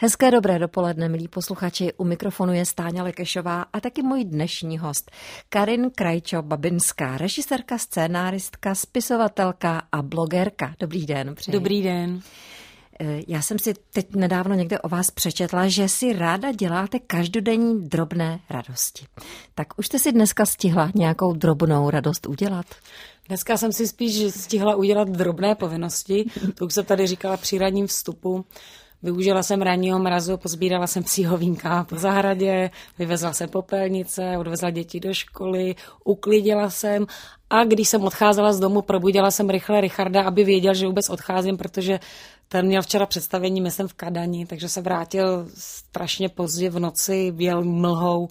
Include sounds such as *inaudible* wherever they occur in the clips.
Hezké dobré dopoledne, milí posluchači. U mikrofonu je Stáňa Lekešová a taky můj dnešní host Karin Krajčo-Babinská, režisérka, scénáristka, spisovatelka a blogerka. Dobrý den. Přeji. Dobrý den. Eh, já jsem si teď nedávno někde o vás přečetla, že si ráda děláte každodenní drobné radosti. Tak už jste si dneska stihla nějakou drobnou radost udělat? Dneska jsem si spíš stihla udělat drobné povinnosti. *laughs* To už jsem tady říkala při radním vstupu. Využila jsem ranního mrazu, pozbírala jsem psího vínka po zahradě, vyvezla jsem popelnice, odvezla děti do školy, uklidila jsem a když jsem odcházela z domu, probudila jsem rychle Richarda, aby věděl, že vůbec odcházím, protože ten měl včera představení, myslím, v Kadani, takže se vrátil strašně pozdě v noci, věl mlhou,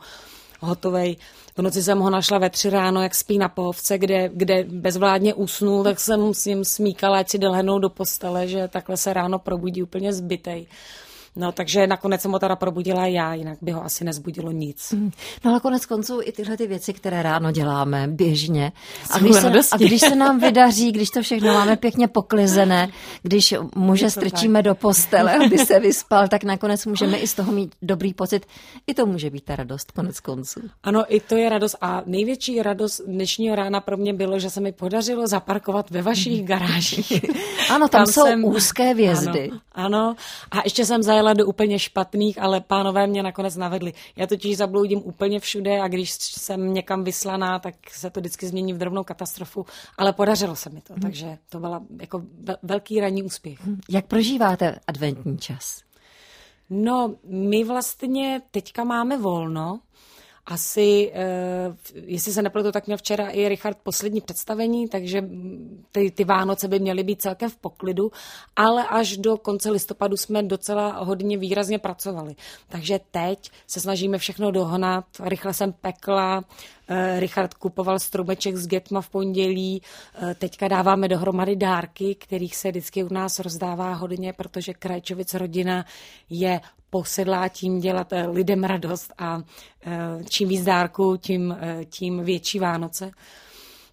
hotovej. V noci jsem ho našla ve tři ráno, jak spí na pohovce, kde, kde bezvládně usnul, tak jsem s ním smíkala, ať si do postele, že takhle se ráno probudí úplně zbytej. No, takže nakonec jsem ho teda probudila já, jinak by ho asi nezbudilo nic. Mm. No ale konec konců i tyhle ty věci, které ráno děláme běžně. A když, se, a když se nám vydaří, když to všechno máme pěkně poklizené, když muže strčíme tak. do postele, aby se vyspal, tak nakonec můžeme i z toho mít dobrý pocit. I to může být ta radost konec konců. Ano, i to je radost. A největší radost dnešního rána pro mě bylo, že se mi podařilo zaparkovat ve vašich garážích. *laughs* ano, tam, tam jsou jsem, úzké vězdy. Ano, ano. A ještě jsem zajela jela do úplně špatných, ale pánové mě nakonec navedli. Já totiž zabloudím úplně všude a když jsem někam vyslaná, tak se to vždycky změní v drobnou katastrofu, ale podařilo se mi to, hmm. takže to byla jako velký ranní úspěch. Hmm. Jak prožíváte adventní čas? No, my vlastně teďka máme volno, asi, uh, jestli se nepletu, tak měl včera i Richard poslední představení, takže ty, ty Vánoce by měly být celkem v poklidu, ale až do konce listopadu jsme docela hodně výrazně pracovali. Takže teď se snažíme všechno dohnat, rychle jsem pekla, uh, Richard kupoval stromeček s dětma v pondělí, uh, teďka dáváme dohromady dárky, kterých se vždycky u nás rozdává hodně, protože Krajčovic rodina je posedlá tím dělat eh, lidem radost a eh, čím víc dárku, tím, eh, tím větší Vánoce.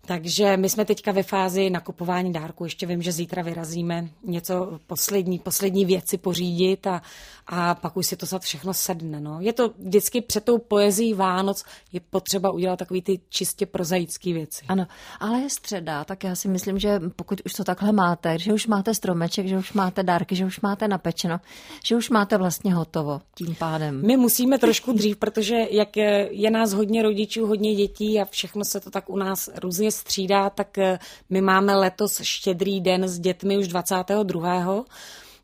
Takže my jsme teďka ve fázi nakupování dárku. Ještě vím, že zítra vyrazíme něco poslední, poslední věci pořídit a, a pak už si to snad všechno sedne. No. Je to vždycky před tou poezí Vánoc je potřeba udělat takový ty čistě prozaické věci. Ano, ale je středa, tak já si myslím, že pokud už to takhle máte, že už máte stromeček, že už máte dárky, že už máte napečeno, že už máte vlastně hotovo tím pádem. My musíme trošku dřív, protože jak je, je nás hodně rodičů, hodně dětí a všechno se to tak u nás různě střídá, tak eh, my máme letos štědrý den s dětmi už 22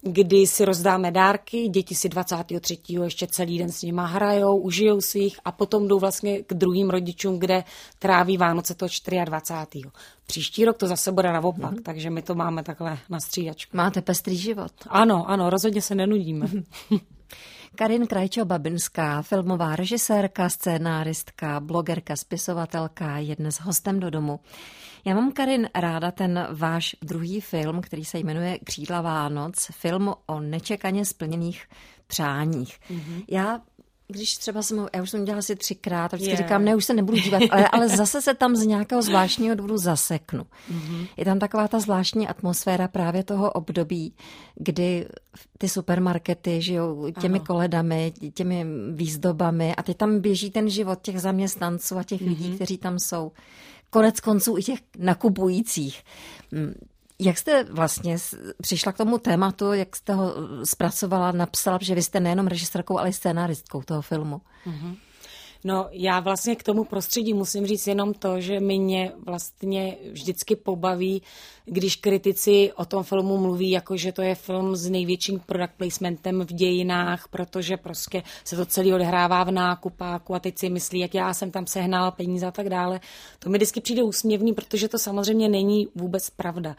kdy si rozdáme dárky, děti si 23. ještě celý den s nima hrajou, užijou svých a potom jdou vlastně k druhým rodičům, kde tráví Vánoce to 24. Příští rok to zase bude naopak, mm-hmm. takže my to máme takhle na střídačku. Máte pestrý život. Ano, ano, rozhodně se nenudíme. *laughs* Karin Krajčo-Babinská, filmová režisérka, scénáristka, blogerka, spisovatelka, je dnes hostem do domu. Já mám, Karin, ráda ten váš druhý film, který se jmenuje Křídla Vánoc, film o nečekaně splněných přáních. Mm-hmm. Já když třeba jsem, já už jsem dělala asi třikrát a vždycky yeah. říkám, ne, už se nebudu dívat, ale, ale zase se tam z nějakého zvláštního důvodu zaseknu. Mm-hmm. Je tam taková ta zvláštní atmosféra právě toho období, kdy ty supermarkety žijou těmi ano. koledami, těmi výzdobami a teď tam běží ten život těch zaměstnanců a těch mm-hmm. lidí, kteří tam jsou. Konec konců i těch nakupujících. Jak jste vlastně přišla k tomu tématu, jak jste ho zpracovala, napsala, že vy jste nejenom režisérkou, ale i scénáristkou toho filmu? Mm-hmm. No já vlastně k tomu prostředí musím říct jenom to, že mě vlastně vždycky pobaví, když kritici o tom filmu mluví, jako že to je film s největším product placementem v dějinách, protože prostě se to celý odhrává v nákupáku a teď si myslí, jak já jsem tam sehnal peníze a tak dále. To mi vždycky přijde úsměvný, protože to samozřejmě není vůbec pravda.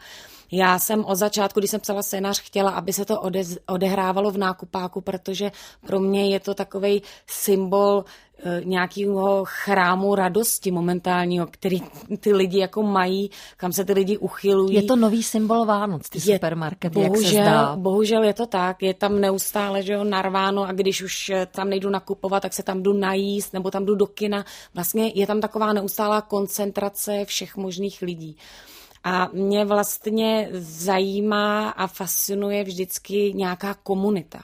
Já jsem od začátku, když jsem psala scénář, chtěla, aby se to odehrávalo v nákupáku, protože pro mě je to takový symbol nějakého chrámu radosti momentálního, který ty lidi jako mají, kam se ty lidi uchylují. Je to nový symbol Vánoc, ty je, supermarkety, bohužel, jak se zdá. Bohužel je to tak, je tam neustále, že jo, narváno a když už eh, tam nejdu nakupovat, tak se tam jdu najíst nebo tam jdu do kina. Vlastně je tam taková neustálá koncentrace všech možných lidí. A mě vlastně zajímá a fascinuje vždycky nějaká komunita.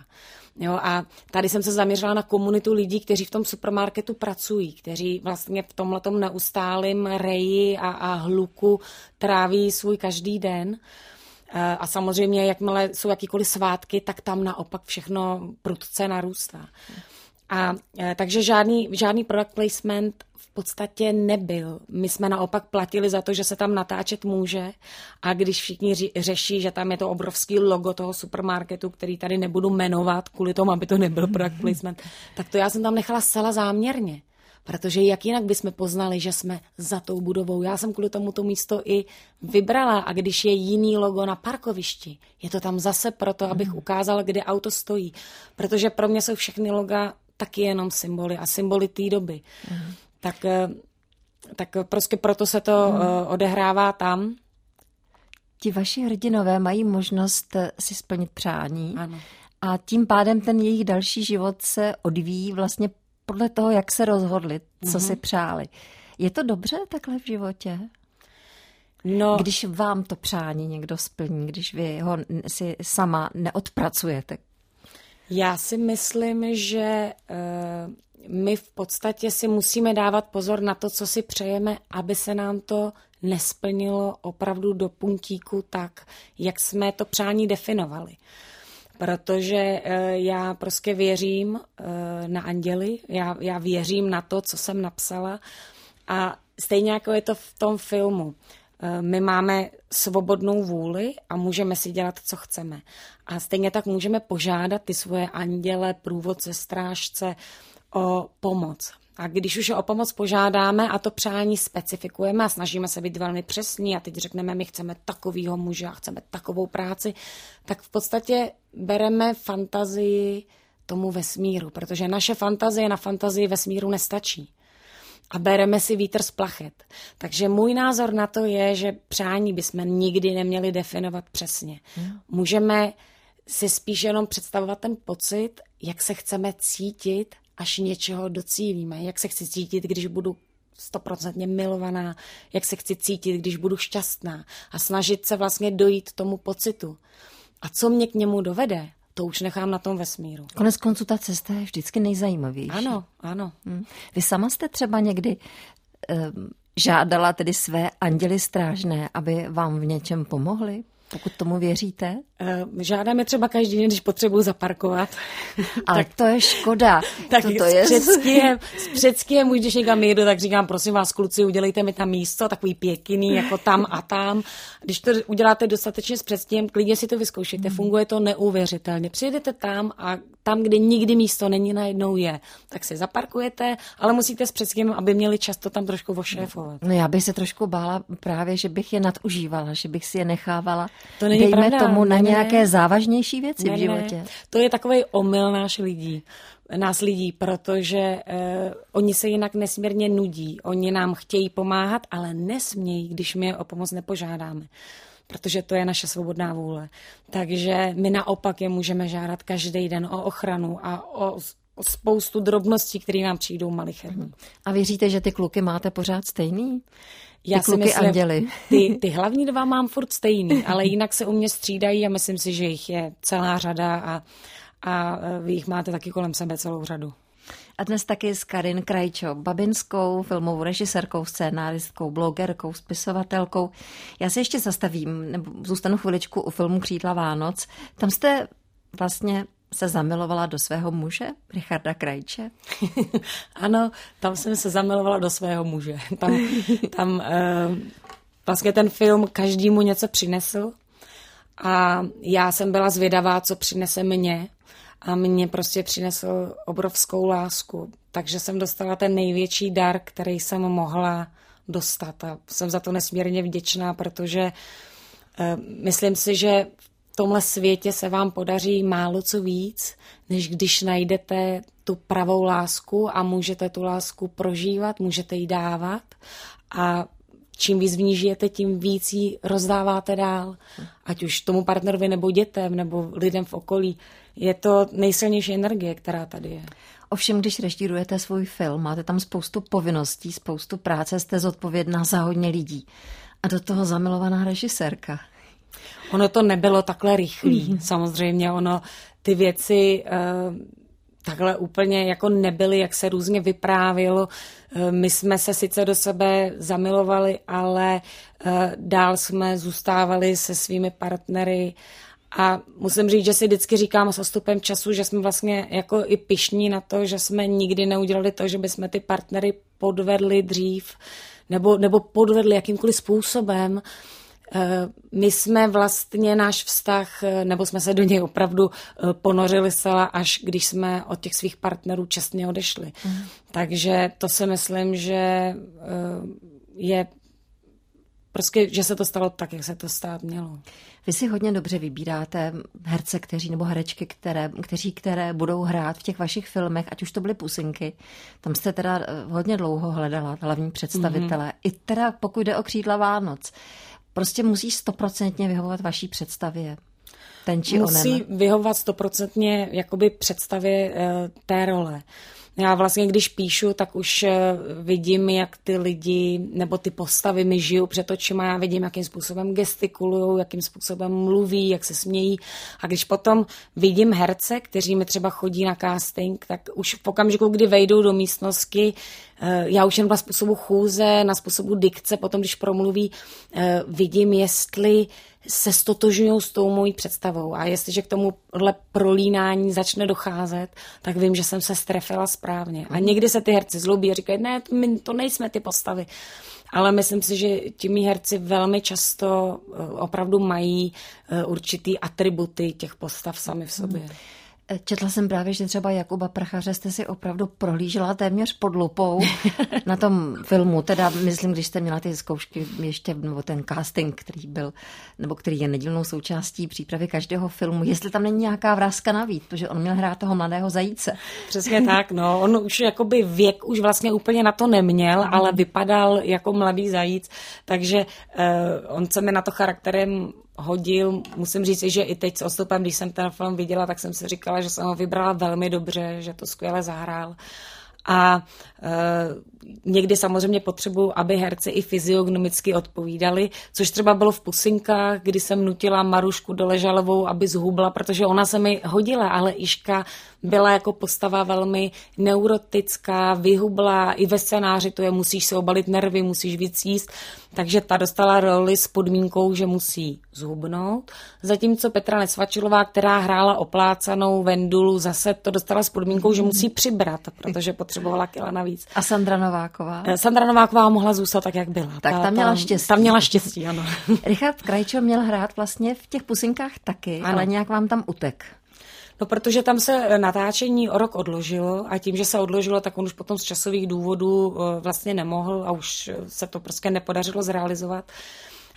Jo, a tady jsem se zaměřila na komunitu lidí, kteří v tom supermarketu pracují, kteří vlastně v tomhle neustálém reji a, a hluku tráví svůj každý den. A samozřejmě, jakmile jsou jakýkoliv svátky, tak tam naopak všechno prudce narůstá. A e, takže žádný, žádný product placement podstatě nebyl. My jsme naopak platili za to, že se tam natáčet může a když všichni řeší, že tam je to obrovský logo toho supermarketu, který tady nebudu jmenovat kvůli tomu, aby to nebyl product placement, tak to já jsem tam nechala zcela záměrně. Protože jak jinak bychom poznali, že jsme za tou budovou. Já jsem kvůli tomu to místo i vybrala a když je jiný logo na parkovišti, je to tam zase proto, abych mhm. ukázala, kde auto stojí. Protože pro mě jsou všechny loga taky jenom symboly a symboly té doby. Mm. Tak, eh, tak prostě proto se to mm. odehrává tam. Ti vaši hrdinové mají možnost eh, si splnit přání. Ano. A tím pádem ten jejich další život se odvíjí vlastně podle toho, jak se rozhodli, co mm-hmm. si přáli. Je to dobře takhle v životě? No, když vám to přání někdo splní, když vy ho si sama neodpracujete já si myslím, že my v podstatě si musíme dávat pozor na to, co si přejeme, aby se nám to nesplnilo opravdu do puntíku tak, jak jsme to přání definovali. Protože uh, já prostě věřím uh, na anděly, já, já věřím na to, co jsem napsala a stejně jako je to v tom filmu. Eh, my máme svobodnou vůli a můžeme si dělat, co chceme. A stejně tak můžeme požádat ty svoje anděle, průvodce, strážce o pomoc. A když už je o pomoc požádáme a to přání specifikujeme a snažíme se být velmi přesní a teď řekneme, my chceme takovýho muže a chceme takovou práci, tak v podstatě bereme fantazii tomu vesmíru, protože naše fantazie na fantazii vesmíru nestačí a bereme si vítr z plachet. Takže můj názor na to je, že přání bychom nikdy neměli definovat přesně. Hmm. Můžeme si spíš jenom představovat ten pocit, jak se chceme cítit, až něčeho docílíme. Jak se chci cítit, když budu stoprocentně milovaná, jak se chci cítit, když budu šťastná a snažit se vlastně dojít tomu pocitu. A co mě k němu dovede, to už nechám na tom vesmíru. Konec konců ta cesta je vždycky nejzajímavější. Ano, ano. Hmm. Vy sama jste třeba někdy um, žádala tedy své anděly strážné, aby vám v něčem pomohli? Pokud tomu věříte? Eh, žádáme třeba každý den, když potřebuji zaparkovat. *laughs* Ale tak, to je škoda. *laughs* Tak to, to je... *laughs* s předstihem, s předstihem, když někam jedu, tak říkám, prosím vás, kluci, udělejte mi tam místo, takový pěkný, jako tam a tam. Když to uděláte dostatečně s předstihem, klidně si to vyzkoušejte, hmm. funguje to neuvěřitelně. Přijedete tam a tam, kde nikdy místo není, najednou je. Tak si zaparkujete, ale musíte s předstihem, aby měli často tam trošku ošéfovat. No já bych se trošku bála právě, že bych je nadužívala, že bych si je nechávala. To není Dejme pravda. tomu na nějaké závažnější věci ne, v životě. Ne. To je takový omyl náš lidí nás lidí, protože uh, oni se jinak nesmírně nudí. Oni nám chtějí pomáhat, ale nesmějí, když my je o pomoc nepožádáme protože to je naše svobodná vůle. Takže my naopak je můžeme žádat každý den o ochranu a o, o spoustu drobností, které nám přijdou malicherní. A věříte, že ty kluky máte pořád stejný? Já ty kluky myslím, anděli. Ty, *laughs* ty hlavní dva mám furt stejný, ale jinak se u mě střídají a myslím si, že jich je celá řada a, a vy jich máte taky kolem sebe celou řadu. A dnes taky s Karin Krajčo, babinskou, filmovou režisérkou, scénáristkou, blogerkou, spisovatelkou. Já se ještě zastavím, nebo zůstanu chviličku u filmu Křídla Vánoc. Tam jste vlastně se zamilovala do svého muže, Richarda Krajče? *laughs* ano, tam jsem se zamilovala do svého muže. Tam, tam uh, vlastně ten film každému něco přinesl a já jsem byla zvědavá, co přinese mě a mě prostě přinesl obrovskou lásku. Takže jsem dostala ten největší dar, který jsem mohla dostat a jsem za to nesmírně vděčná, protože uh, myslím si, že v tomhle světě se vám podaří málo co víc, než když najdete tu pravou lásku a můžete tu lásku prožívat, můžete ji dávat a čím víc v ní žijete, tím víc ji rozdáváte dál. Ať už tomu partnerovi nebo dětem nebo lidem v okolí. Je to nejsilnější energie, která tady je. Ovšem, když režírujete svůj film, máte tam spoustu povinností, spoustu práce, jste zodpovědná za hodně lidí. A do toho zamilovaná režisérka. Ono to nebylo takhle rychlý, mm-hmm. samozřejmě. Ono ty věci uh, takhle úplně jako nebyly, jak se různě vyprávělo. Uh, my jsme se sice do sebe zamilovali, ale uh, dál jsme zůstávali se svými partnery a musím říct, že si vždycky říkám s ostupem času, že jsme vlastně jako i pišní na to, že jsme nikdy neudělali to, že bychom ty partnery podvedli dřív nebo, nebo podvedli jakýmkoliv způsobem. Eh, my jsme vlastně náš vztah, eh, nebo jsme se do něj opravdu eh, ponořili zcela, až když jsme od těch svých partnerů čestně odešli. Mm. Takže to si myslím, že je prostě, že se to stalo tak, jak se to stát mělo. Vy si hodně dobře vybíráte herce, kteří nebo herečky, které, kteří, které budou hrát v těch vašich filmech, ať už to byly pusinky. Tam jste teda hodně dlouho hledala hlavní představitele. Mm-hmm. I teda pokud jde o křídla Vánoc prostě musí stoprocentně vyhovovat vaší představě. Ten či Musí onen. vyhovovat stoprocentně jakoby představě uh, té role. Já vlastně, když píšu, tak už eh, vidím, jak ty lidi nebo ty postavy mi žijou před očima. Já vidím, jakým způsobem gestikulují, jakým způsobem mluví, jak se smějí. A když potom vidím herce, kteří mi třeba chodí na casting, tak už v okamžiku, kdy vejdou do místnosti, eh, já už jen na způsobu chůze, na způsobu dikce, potom, když promluví, eh, vidím, jestli se stotožňují s tou mojí představou. A jestliže k tomuhle prolínání začne docházet, tak vím, že jsem se strefila správně. A někdy se ty herci zlobí a říkají, ne, my to nejsme ty postavy. Ale myslím si, že ti mý herci velmi často eh, opravdu mají eh, určitý atributy těch postav sami v sobě. Hmm. Četla jsem právě, že třeba Jakuba Prachaře jste si opravdu prohlížela téměř pod lupou *laughs* na tom filmu. Teda myslím, když jste měla ty zkoušky ještě, nebo ten casting, který byl, nebo který je nedílnou součástí přípravy každého filmu, jestli tam není nějaká vrázka navíc, protože on měl hrát toho mladého zajíce. Přesně *laughs* tak, no. On už jakoby věk už vlastně úplně na to neměl, mm. ale vypadal jako mladý zajíc, takže uh, on se mi na to charakterem hodil. Musím říct, že i teď s odstupem, když jsem ten film viděla, tak jsem si říkala, že jsem ho vybrala velmi dobře, že to skvěle zahrál. A e, někdy samozřejmě potřebuju, aby herci i fyziognomicky odpovídali, což třeba bylo v Pusinkách, kdy jsem nutila Marušku Doležalovou, aby zhubla, protože ona se mi hodila, ale Iška byla jako postava velmi neurotická, vyhubla, i ve scénáři to je, musíš se obalit nervy, musíš víc jíst, takže ta dostala roli s podmínkou, že musí zhubnout, zatímco Petra Nesvačilová, která hrála oplácanou Vendulu, zase to dostala s podmínkou, že musí přibrat, protože potřebovala kila navíc. A Sandra Nováková? Eh, Sandra Nováková mohla zůstat tak, jak byla. Tak ta, ta měla štěstí. Ta měla štěstí, ano. *laughs* Richard Krajčo měl hrát vlastně v těch pusinkách taky, ano. ale nějak vám tam utek. No, protože tam se natáčení o rok odložilo a tím, že se odložilo, tak on už potom z časových důvodů eh, vlastně nemohl a už se to prostě nepodařilo zrealizovat.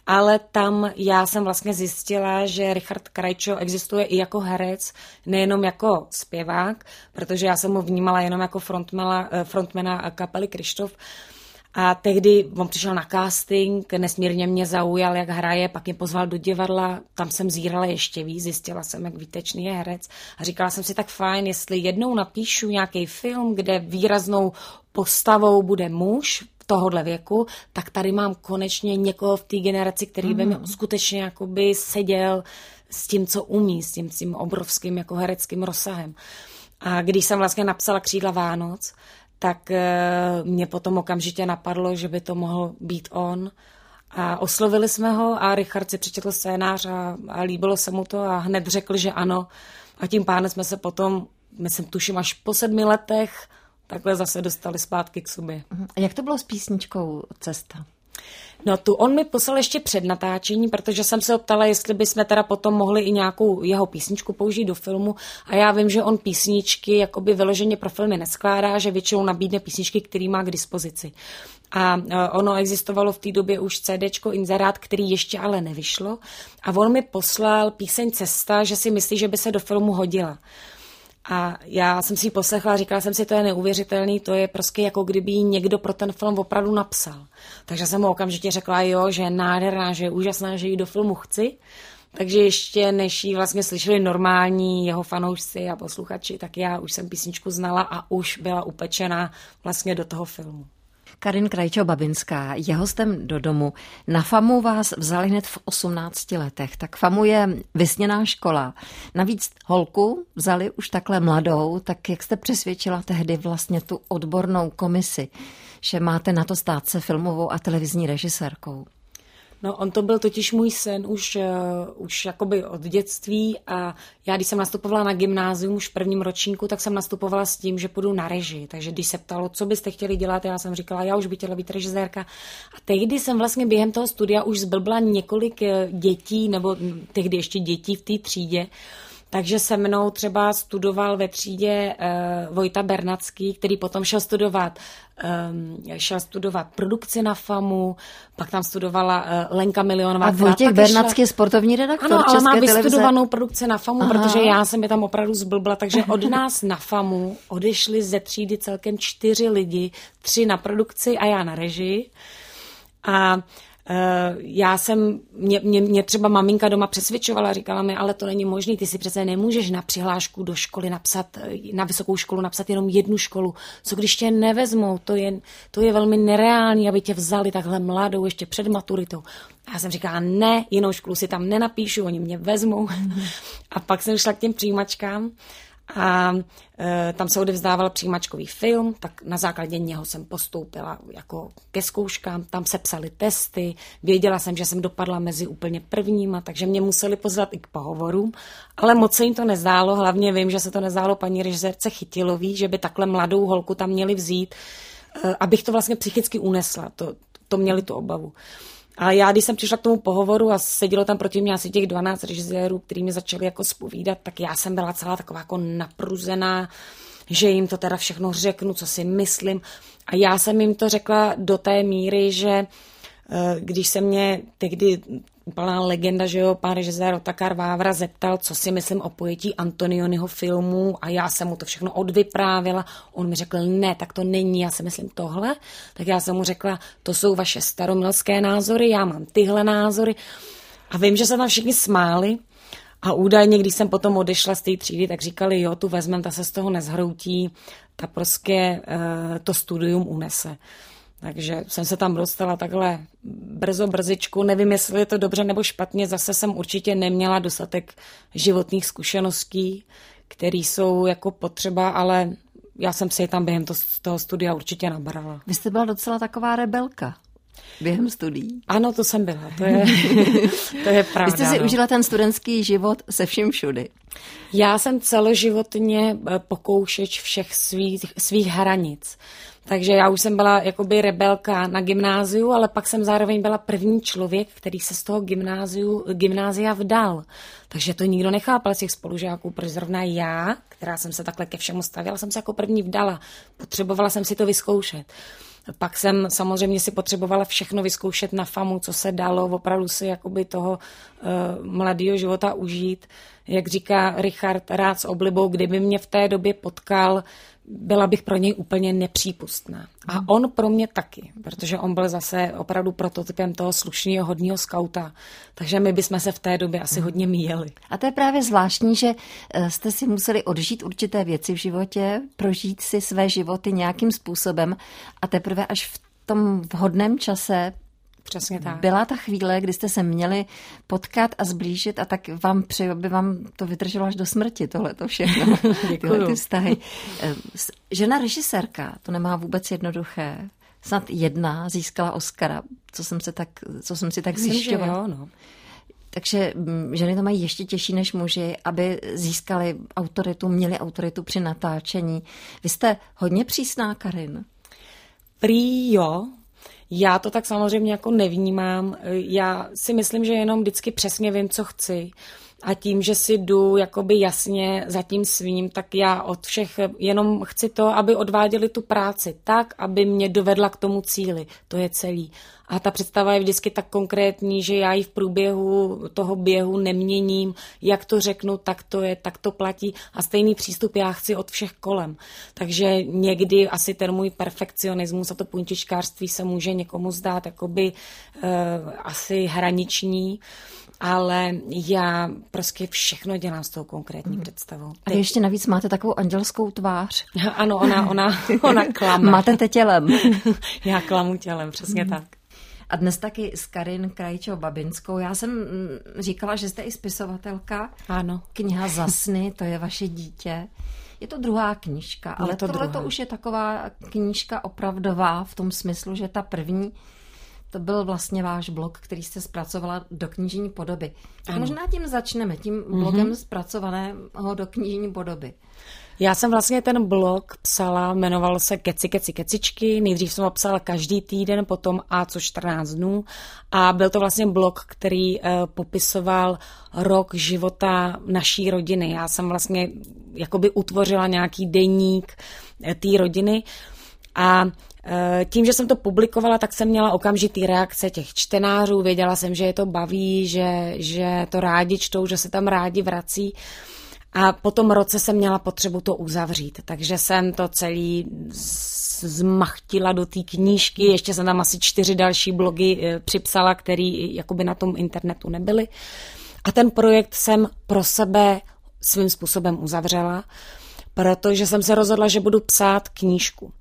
Ale tam já jsem vlastně zjistila, že Richard Krajčo existuje i jako herec, nejenom jako zpěvák, protože já jsem ho vnímala jenom jako frontmana, eh, frontmana kapely Krištof, a tehdy on přišel na casting, nesmírně mě zaujal, jak hraje, pak mě pozval do divadla, tam jsem zírala ještě víc, zjistila jsem, jak výtečný je herec. A říkala jsem si tak fajn, jestli jednou napíšu nějaký film, kde výraznou postavou bude muž tohohle věku, tak tady mám konečně někoho v té generaci, který by mi skutečně jakoby seděl s tím, co umí, s tím, s tím obrovským jako hereckým rozsahem. A když jsem vlastně napsala Křídla Vánoc, tak eh, mě potom okamžitě napadlo, že by to mohl být on. A oslovili jsme ho a Richard si přečetl scénář a, a líbilo se mu to a hned řekl, že ano. A tím pánem jsme se potom, myslím, tuším, až po sedmi letech takhle zase dostali zpátky k sobě. A jak to bylo s písničkou Cesta? No tu on mi poslal ještě před natáčení, protože jsem se optala, jestli bychom teda potom mohli i nějakou jeho písničku použít do filmu a já vím, že on písničky jakoby vyloženě pro filmy neskládá, že většinou nabídne písničky, který má k dispozici. A e, ono existovalo v té době už CDčko Inzerát, který ještě ale nevyšlo a on mi poslal píseň Cesta, že si myslí, že by se do filmu hodila. A já jsem si ji poslechla a říkala jsem si, to je neuvěřitelný, to je prostě jako kdyby někdo pro ten film opravdu napsal. Takže jsem mu okamžitě řekla, jo, že je nádherná, že je úžasná, že ji do filmu chci. Takže ještě než ji vlastně slyšeli normální jeho fanoušci a posluchači, tak já už jsem písničku znala a už byla upečená vlastně do toho filmu. Karin Krajčo-Babinská je hostem do domu. Na FAMu vás vzali hned v 18 letech. Tak FAMu je vysněná škola. Navíc holku vzali už takhle mladou, tak jak jste přesvědčila tehdy vlastně tu odbornou komisi, že máte na to stát se filmovou a televizní režisérkou? No, on to byl totiž můj sen už, uh, už jakoby od dětství a já, když jsem nastupovala na gymnázium už v prvním ročníku, tak jsem nastupovala s tím, že půjdu na režii. Takže když se ptalo, co byste chtěli dělat, já jsem říkala, já už bych chtěla být režisérka. A tehdy jsem vlastně během toho studia už zblbla několik eh, dětí, nebo tehdy ještě dětí v té třídě, takže se mnou třeba studoval ve třídě uh, Vojta Bernacký, který potom šel studovat, um, šel studovat produkci na FAMu, pak tam studovala uh, Lenka Milionová. A Vojtěch Bernacký je sportovní redaktor Ano, ale má vystudovanou produkci na FAMu, Aha. protože já jsem je tam opravdu zblbla, takže od *laughs* nás na FAMu odešli ze třídy celkem čtyři lidi, tři na produkci a já na režii. A já jsem, mě, mě, mě třeba maminka doma přesvědčovala, říkala mi, ale to není možné, ty si přece nemůžeš na přihlášku do školy napsat, eh, na vysokou školu napsat jenom jednu školu. Co když tě nevezmou, to je, to je velmi nereálný, aby tě vzali takhle mladou ještě před maturitou. Já jsem říkala, ne, jinou školu si tam nenapíšu, oni mě vezmou. *laughs* A pak jsem šla k těm přijímačkám a e, tam se odevzdával přijímačkový film, tak na základě něho jsem postoupila jako ke zkouškám, tam se psaly testy, věděla jsem, že jsem dopadla mezi úplně prvníma, takže mě museli pozvat i k pohovorům, ale moc se jim to nezdálo, hlavně vím, že se to nezdálo paní režisérce Chytilový, že by takhle mladou holku tam měli vzít, e, abych to vlastně psychicky unesla, to, to měli tu obavu. A já, když jsem přišla k tomu pohovoru a sedělo tam proti mě asi těch 12 režisérů, který mi začali jako spovídat, tak já jsem byla celá taková jako napruzená, že jim to teda všechno řeknu, co si myslím. A já jsem jim to řekla do té míry, že eh, když se mě tehdy úplná legenda, že jo, pán režisér Otakar Vávra zeptal, co si myslím o pojetí Antonionyho filmu a já jsem mu to všechno odvyprávila. On mi řekl, ne, tak to není, já si myslím tohle. Tak já jsem mu řekla, to jsou vaše staromilské názory, já mám tyhle názory. A vím, že se tam všichni smáli, a údajně, když jsem potom odešla z té třídy, tak říkali, jo, tu vezmem, ta se z toho nezhroutí, ta prostě uh, to studium unese. Takže jsem se tam dostala takhle brzo, brzičku. Nevím, jestli je to dobře nebo špatně. Zase jsem určitě neměla dostatek životních zkušeností, které jsou jako potřeba, ale já jsem si je tam během to, toho studia určitě nabrala. Vy jste byla docela taková rebelka. Během studií? Ano, to jsem byla, to je, *laughs* to je pravda. Vy jste si no. užila ten studentský život se vším všudy. Já jsem celoživotně eh, pokoušeč všech svých, svých hranic. Takže já už jsem byla jakoby rebelka na gymnáziu, ale pak jsem zároveň byla první člověk, který se z toho gymnáziu, gymnázia vdal. Takže to nikdo nechápal z těch spolužáků, proč zrovna já, která jsem se takhle ke všemu stavěla, jsem se jako první vdala. Potřebovala jsem si to vyzkoušet. Pak jsem samozřejmě si potřebovala všechno vyzkoušet na famu, co se dalo, opravdu si jakoby toho uh, mladého života užít. Jak říká Richard rád s oblibou, kdyby mě v té době potkal byla bych pro něj úplně nepřípustná. A hmm. on pro mě taky, protože on byl zase opravdu prototypem toho slušného, hodního skauta. Takže my bychom se v té době asi hmm. hodně míjeli. A to je právě zvláštní, že eh, jste si museli odžít určité věci v životě, prožít si své životy nějakým způsobem a teprve až v tom vhodném čase Přesně tak. Byla ta chvíle, kdy jste se měli potkat a zblížit a tak vám přeju, aby vám to vydrželo až do smrti, tohle to všechno, *laughs* tyhle ty vztahy. Eh, žena režisérka, to nemá vůbec jednoduché. Snad jedna získala Oscara, co jsem, se tak, co jsem si tak zjišťovala. Jo, no. Takže mm, ženy to mají ještě těžší než muži, aby získali autoritu, měli autoritu při natáčení. Vy jste hodně přísná, Karin. Prý jo, já to tak samozřejmě jako nevnímám. Já si myslím, že jenom vždycky přesně vím, co chci. A tím, že si jdu jakoby jasně za tím svým, tak já od všech jenom chci to, aby odváděli tu práci tak, aby mě dovedla k tomu cíli. To je celý. A ta představa je vždycky tak konkrétní, že já ji v průběhu toho běhu neměním, jak to řeknu, tak to je, tak to platí a stejný přístup já chci od všech kolem. Takže někdy asi ten můj perfekcionismus a to puntičkářství se může někomu zdát jakoby uh, asi hraniční, ale já prostě všechno dělám s tou konkrétní mm. představou. A ještě navíc máte takovou andělskou tvář. Ano, ona, ona, ona *laughs* klame. máte te tělem. *laughs* já klamu tělem, přesně mm. tak. A dnes taky s Karin Krajčou Babinskou. Já jsem mm, říkala, že jste i spisovatelka. Ano. Kniha Zasny, *laughs* to je vaše dítě. Je to druhá knížka, ale to tohle to už je taková knížka opravdová v tom smyslu, že ta první to byl vlastně váš blog, který jste zpracovala do knižní podoby. Tak možná tím začneme, tím blogem mm-hmm. zpracovaného do knižní podoby. Já jsem vlastně ten blog psala, jmenoval se Keci, keci, kecičky. Nejdřív jsem ho psala každý týden, potom a co 14 dnů. A byl to vlastně blog, který uh, popisoval rok života naší rodiny. Já jsem vlastně jakoby utvořila nějaký deník uh, té rodiny. A eh, tím, že jsem to publikovala, tak jsem měla okamžitý reakce těch čtenářů, věděla jsem, že je to baví, že, že to rádi čtou, že se tam rádi vrací. A po tom roce jsem měla potřebu to uzavřít, takže jsem to celý zmachtila do té knížky, ještě jsem tam asi čtyři další blogy eh, připsala, které jakoby na tom internetu nebyly. A ten projekt jsem pro sebe svým způsobem uzavřela, protože jsem se rozhodla, že budu psát knížku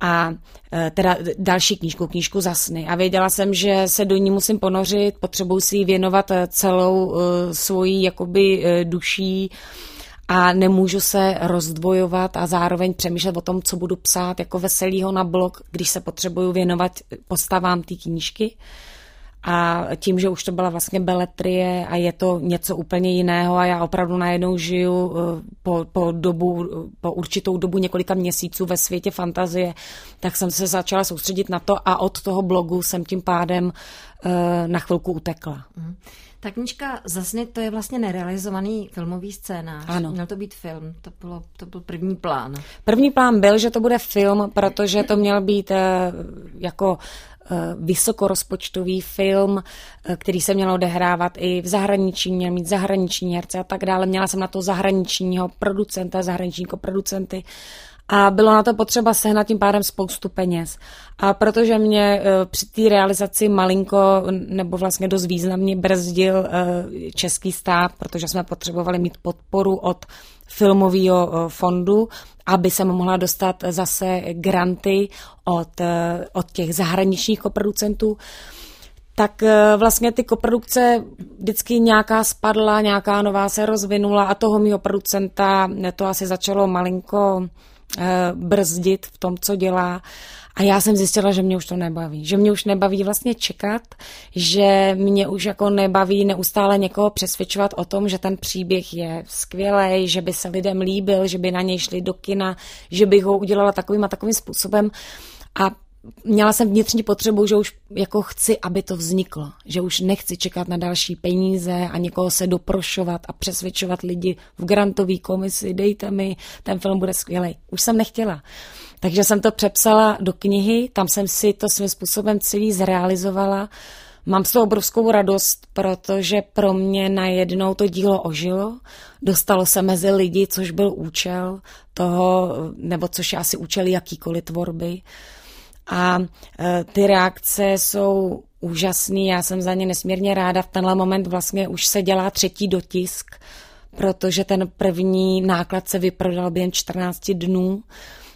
a e, teda další knížku, knížku za sny. A věděla jsem, že se do ní musím ponořit, potřebuji si ji věnovat e, celou uh, svojí jakoby duší a nemůžu se rozdvojovat a zároveň přemýšlet o tom, co budu psát jako veselýho na blog, když se potřebuju věnovat postavám té knížky. Uh, a tím, že už to byla vlastně beletrie a je to něco úplně jiného a já opravdu najednou žiju eh, po, po dobu, po určitou dobu několika měsíců ve světě fantazie, tak jsem se začala soustředit na to a od toho blogu jsem tím pádem eh, na chvilku utekla. Mhm. Ta knižka Zasny, to je vlastně nerealizovaný filmový scénář. Ano. Měl to být film, to, bylo, to byl první plán. První plán byl, že to bude film, protože to měl být eh, jako Eh, vysokorozpočtový film, eh, který se měl odehrávat i v zahraničí, měl mít zahraniční herce a tak dále. Měla jsem na to zahraničního producenta, zahraniční producenty a bylo na to potřeba sehnat tím pádem spoustu peněz. A protože mě eh, při té realizaci malinko nebo vlastně dost významně brzdil český stát, protože jsme potřebovali mít podporu od filmového fondu, aby se mohla dostat zase granty od, eh, od těch zahraničních koproducentů, tak eh, vlastně ty koprodukce vždycky nějaká spadla, nějaká nová se rozvinula a toho mýho producenta to asi začalo malinko eh, brzdit v tom, co dělá. A já jsem zjistila, že mě už to nebaví. Že mě už nebaví vlastně čekat, že mě už jako nebaví neustále někoho přesvědčovat o tom, že ten příběh je skvělý, že by se lidem líbil, že by na něj šli do kina, že bych ho udělala takovým a takovým způsobem. A měla jsem vnitřní potřebu, že už jako chci, aby to vzniklo. Že už nechci čekat na další peníze a někoho se doprošovat a přesvědčovat lidi v grantové komisi, dejte mi, ten film bude skvělý. Už jsem nechtěla. Takže jsem to přepsala do knihy, tam jsem si to svým způsobem celý zrealizovala. Mám z toho obrovskou radost, protože pro mě najednou to dílo ožilo. Dostalo se mezi lidi, což byl účel toho, nebo což je asi účel jakýkoliv tvorby. A e, ty reakce jsou úžasný, já jsem za ně nesmírně ráda. V tenhle moment vlastně už se dělá třetí dotisk, protože ten první náklad se vyprodal během 14 dnů.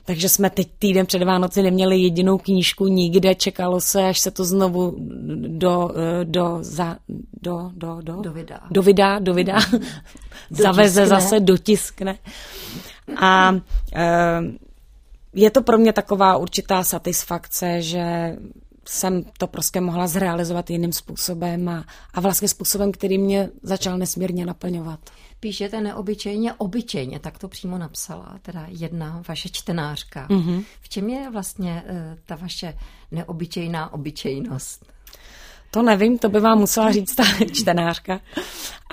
Takže jsme teď týden před Vánoci neměli jedinou knížku nikde, čekalo se, až se to znovu do, eh, do, za, do, do, do, do vydá, do vydá, do vydá *laughs* zaveze zase, dotiskne. A e, je to pro mě taková určitá satisfakce, že jsem to prostě mohla zrealizovat jiným způsobem a, a vlastně způsobem, který mě začal nesmírně naplňovat. Píšete neobyčejně, obyčejně, tak to přímo napsala, teda jedna vaše čtenářka. Mm-hmm. V čem je vlastně uh, ta vaše neobyčejná obyčejnost? To nevím, to by vám musela říct ta *laughs* čtenářka.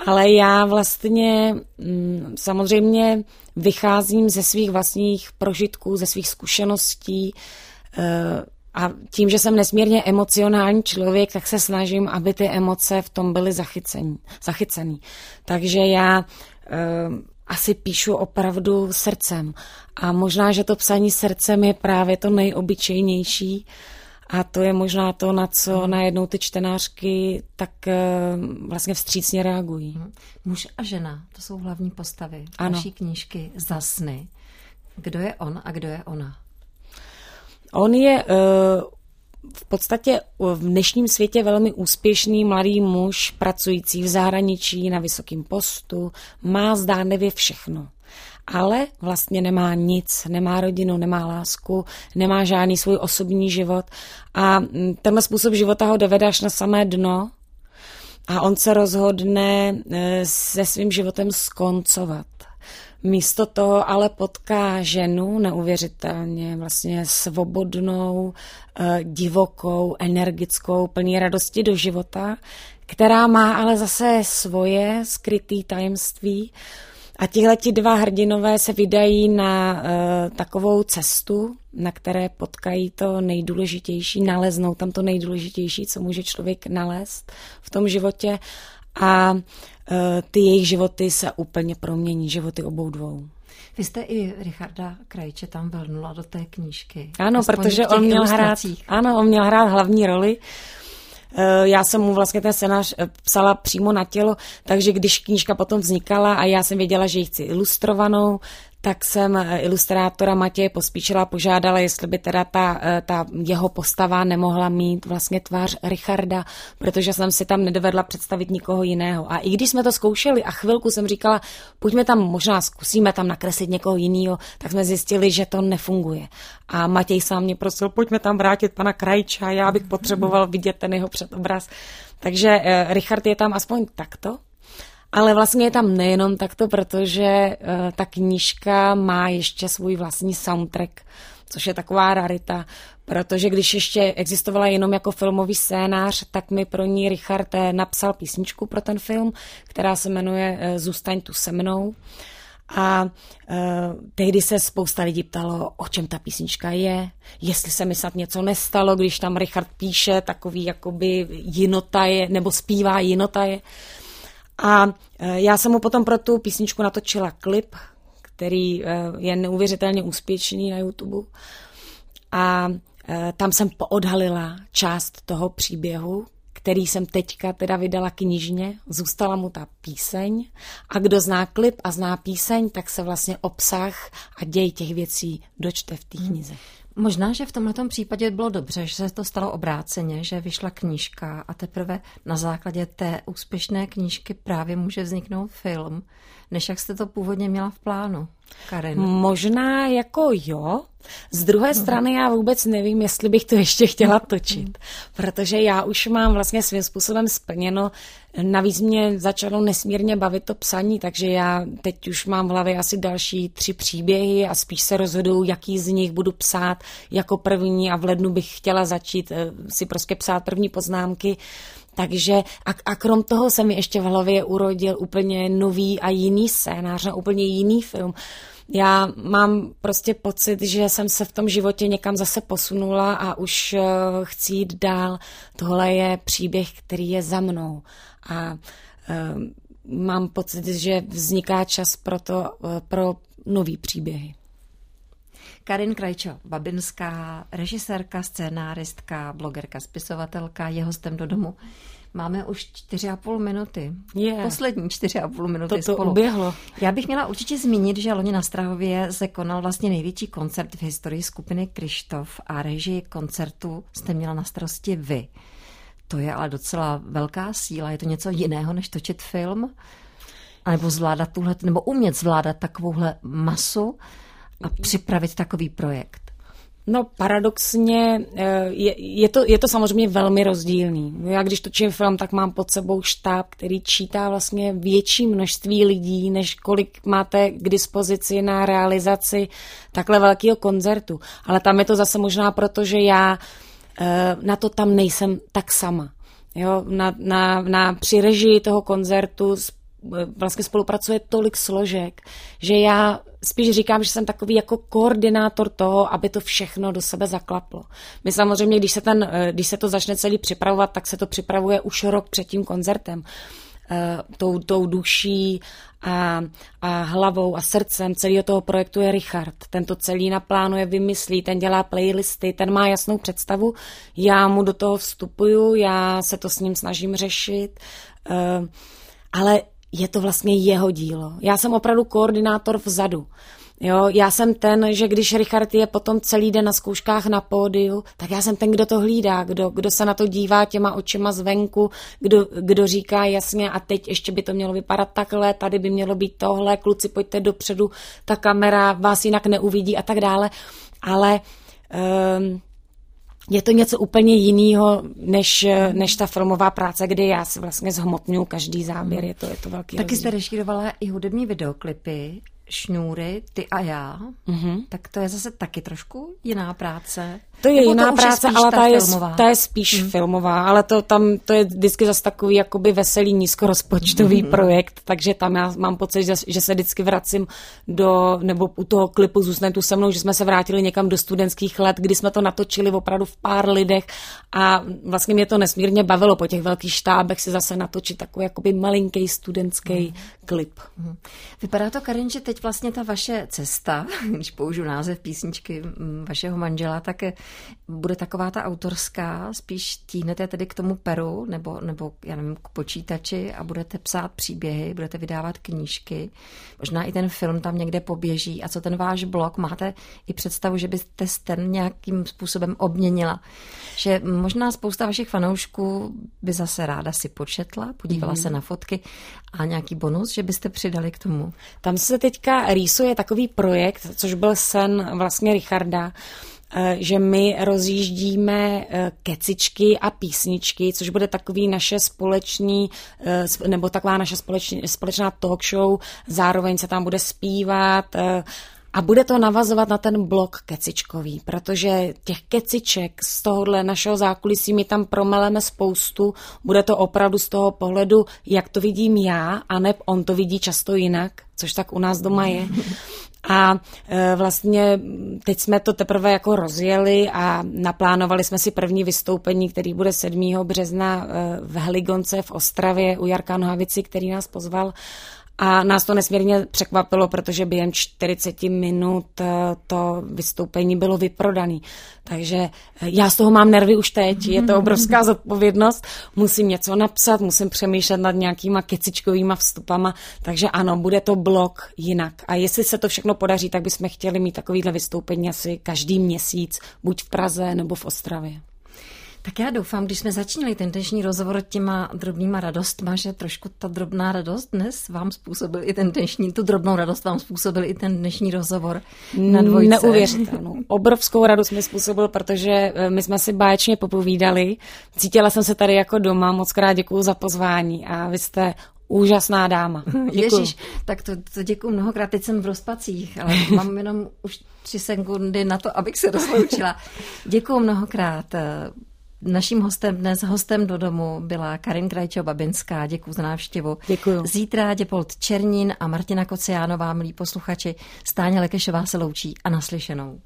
Ale já vlastně mm, samozřejmě vycházím ze svých vlastních prožitků, ze svých zkušeností, uh, a tím, že jsem nesmírně emocionální člověk, tak se snažím, aby ty emoce v tom byly zachycený. zachycený. Takže já uh, asi píšu opravdu srdcem. A možná, že to psaní srdcem je právě to nejobyčejnější. A to je možná to, na co hmm. najednou ty čtenářky tak uh, vlastně vstřícně reagují. Hmm. Muž a žena, to jsou hlavní postavy ano. naší knížky Zasny. Kdo je on a kdo je ona? On je uh, v podstatě v dnešním světě velmi úspěšný mladý muž, pracující v zahraničí na vysokém postu, má zdánlivě všechno. Ale vlastně nemá nic, nemá rodinu, nemá lásku, nemá žádný svůj osobní život a mm, tenhle způsob života ho dovede až na samé dno a on se rozhodne e, se svým životem skoncovat. Místo toho ale potká ženu neuvěřitelně vlastně svobodnou, eh, divokou, energickou, plní radosti do života, která má ale zase svoje skrytý tajemství. A tihle ti dva hrdinové se vydají na uh, takovou cestu, na které potkají to nejdůležitější, naleznou tam to nejdůležitější, co může člověk nalézt v tom životě. A Eh, ty jejich životy se úplně promění, životy obou dvou. Vy jste i Richarda Krajče tam velnula do té knížky. Ano, protože on měl hrát, ano, on měl hrát hlavní roli. Eh, já jsem mu vlastně ten scénář eh, psala přímo na tělo, takže když knížka potom vznikala a já jsem věděla, že ji chci ilustrovanou, tak jsem eh, ilustrátora Matěje Pospíšila požádala, jestli by teda ta, eh, ta jeho postava nemohla mít vlastně tvář Richarda, protože jsem si tam nedovedla představit nikoho jiného. A i když jsme to zkoušeli a chvilku jsem říkala, pojďme tam, možná zkusíme tam nakreslit někoho jiného, tak jsme zjistili, že to nefunguje. A Matěj sám mě prosil, pojďme tam vrátit pana Krajča, já bych potřeboval vidět ten jeho předobraz. Takže eh, Richard je tam aspoň takto, ale vlastně je tam nejenom takto, protože uh, ta knížka má ještě svůj vlastní soundtrack, což je taková rarita, protože když ještě existovala jenom jako filmový scénář, tak mi pro ní Richard eh, napsal písničku pro ten film, která se jmenuje uh, Zůstaň tu se mnou. A uh, tehdy se spousta lidí ptalo, o čem ta písnička je, jestli se mi snad něco nestalo, když tam Richard píše takový jakoby jinotaje, nebo zpívá jinotaje. A e, já jsem mu potom pro tu písničku natočila klip, který e, je neuvěřitelně úspěšný na YouTube. A e, tam jsem poodhalila část toho příběhu, který jsem teďka teda vydala knižně, zůstala mu ta píseň a kdo zná klip a zná píseň, tak se vlastně obsah a děj těch věcí dočte v té knize. Možná, že v tomto případě bylo dobře, že se to stalo obráceně, že vyšla knížka a teprve na základě té úspěšné knížky právě může vzniknout film, než jak jste to původně měla v plánu. Karen. Možná jako jo. Z druhé mhm. strany já vůbec nevím, jestli bych to ještě chtěla točit, protože já už mám vlastně svým způsobem splněno. Navíc mě začalo nesmírně bavit to psaní, takže já teď už mám v hlavě asi další tři příběhy a spíš se rozhodu, jaký z nich budu psát jako první a v lednu bych chtěla začít eh, si prostě psát první poznámky. Takže a, a krom toho se mi ještě v hlavě urodil úplně nový a jiný scénář na úplně jiný film. Já mám prostě pocit, že jsem se v tom životě někam zase posunula a už uh, chci jít dál. Tohle je příběh, který je za mnou. A uh, mám pocit, že vzniká čas pro to, uh, pro nový příběhy. Karin Krajčo, babinská režisérka, scénáristka, blogerka, spisovatelka, je hostem do domu. Máme už čtyři a půl minuty. Yeah. Poslední čtyři a půl minuty to spolu. uběhlo. Já bych měla určitě zmínit, že loni na Strahově se konal vlastně největší koncert v historii skupiny Krištof a režii koncertu jste měla na starosti vy. To je ale docela velká síla. Je to něco jiného, než točit film? A nebo zvládat tuhle, nebo umět zvládat takovouhle masu a připravit takový projekt? No paradoxně eh, je, je, to, je to samozřejmě velmi rozdílný. Já když točím film, tak mám pod sebou štáb, který čítá vlastně větší množství lidí, než kolik máte k dispozici na realizaci takhle velkého koncertu. Ale tam je to zase možná proto, že já eh, na to tam nejsem tak sama. Jo, na, na, na, při režii toho koncertu vlastně spolupracuje tolik složek, že já spíš říkám, že jsem takový jako koordinátor toho, aby to všechno do sebe zaklaplo. My samozřejmě, když se, ten, když se to začne celý připravovat, tak se to připravuje už rok před tím koncertem. tou, tou duší a, a hlavou a srdcem celého toho projektu je Richard. Ten to celý naplánuje, vymyslí, ten dělá playlisty, ten má jasnou představu. Já mu do toho vstupuju, já se to s ním snažím řešit, uh, ale je to vlastně jeho dílo. Já jsem opravdu koordinátor vzadu. Jo, já jsem ten, že když Richard je potom celý den na zkouškách na pódiu, tak já jsem ten, kdo to hlídá, kdo, kdo se na to dívá těma očima zvenku, kdo, kdo říká jasně a teď ještě by to mělo vypadat takhle, tady by mělo být tohle, kluci pojďte dopředu, ta kamera vás jinak neuvidí a tak dále. Ale um, je to něco úplně jiného, než, než ta filmová práce, kdy já si vlastně zhmotňuji každý záběr, je to, je to velký Taky rozdíl. jste režírovala i hudební videoklipy šňůry, ty a já, mm-hmm. tak to je zase taky trošku jiná práce. To je Nebo jiná to práce, je ale ta, je, ta je spíš mm. filmová, ale to tam to je vždycky zase takový jakoby veselý nízkorozpočtový mm. projekt, takže tam já mám pocit, že, že se vždycky vracím do, nebo u toho klipu zůstane tu se mnou, že jsme se vrátili někam do studentských let, kdy jsme to natočili opravdu v pár lidech a vlastně mě to nesmírně bavilo po těch velkých štábech si zase natočit takový jakoby malinký studentský mm. klip. Mm. Vypadá to, Karin, že teď vlastně ta vaše cesta, *laughs* když použiju název písničky vašeho manžela, tak bude taková ta autorská, spíš tíhnete tedy k tomu peru nebo, nebo já nevím, k počítači a budete psát příběhy, budete vydávat knížky, možná i ten film tam někde poběží. A co ten váš blog, máte i představu, že byste ten nějakým způsobem obměnila, že možná spousta vašich fanoušků by zase ráda si početla, podívala mm-hmm. se na fotky a nějaký bonus, že byste přidali k tomu. Tam se teďka rýsuje takový projekt, což byl sen vlastně Richarda, že my rozjíždíme eh, kecičky a písničky, což bude takový naše společný, eh, nebo taková naše společný, společná talk show, zároveň se tam bude zpívat, a bude to navazovat na ten blok kecičkový, protože těch keciček z tohohle našeho zákulisí my tam promeleme spoustu. Bude to opravdu z toho pohledu, jak to vidím já, a ne on to vidí často jinak, což tak u nás doma je. A e, vlastně teď jsme to teprve jako rozjeli a naplánovali jsme si první vystoupení, který bude 7. března e, v Heligonce v Ostravě u Jarka Nohavici, který nás pozval a nás to nesmírně překvapilo, protože během 40 minut eh, to vystoupení bylo vyprodané. Takže eh, já z toho mám nervy už teď, je to obrovská *laughs* zodpovědnost, musím něco napsat, musím přemýšlet nad nějakýma kecičkovýma vstupama, takže ano, bude to blok jinak. A jestli se to všechno podaří, tak bychom chtěli mít takovýhle vystoupení asi každý měsíc, buď v Praze nebo v Ostravě. Tak já doufám, když jsme začínali ten dnešní rozhovor těma drobnýma radostma, že trošku ta drobná radost dnes vám způsobil i ten dnešní, tu drobnou radost vám způsobil i ten dnešní rozhovor na dvojce. Neuvěřitelnou. Obrovskou radost mi způsobil, protože eh, my jsme si báječně popovídali. Cítila jsem se tady jako doma, moc krát děkuju za pozvání a vy jste Úžasná dáma. *laughs* Děkuju. Ježíš, tak to, to děkuji mnohokrát. Teď jsem v rozpacích, ale mám jenom už tři sekundy na to, abych se rozloučila. Děkuji mnohokrát. Naším hostem dnes, hostem do domu, byla Karin Krajčo-Babinská. Děkuji za návštěvu. Děkuji. Zítra Děpold Černín a Martina Kociánová, milí posluchači, Stáně Lekešová se loučí a naslyšenou.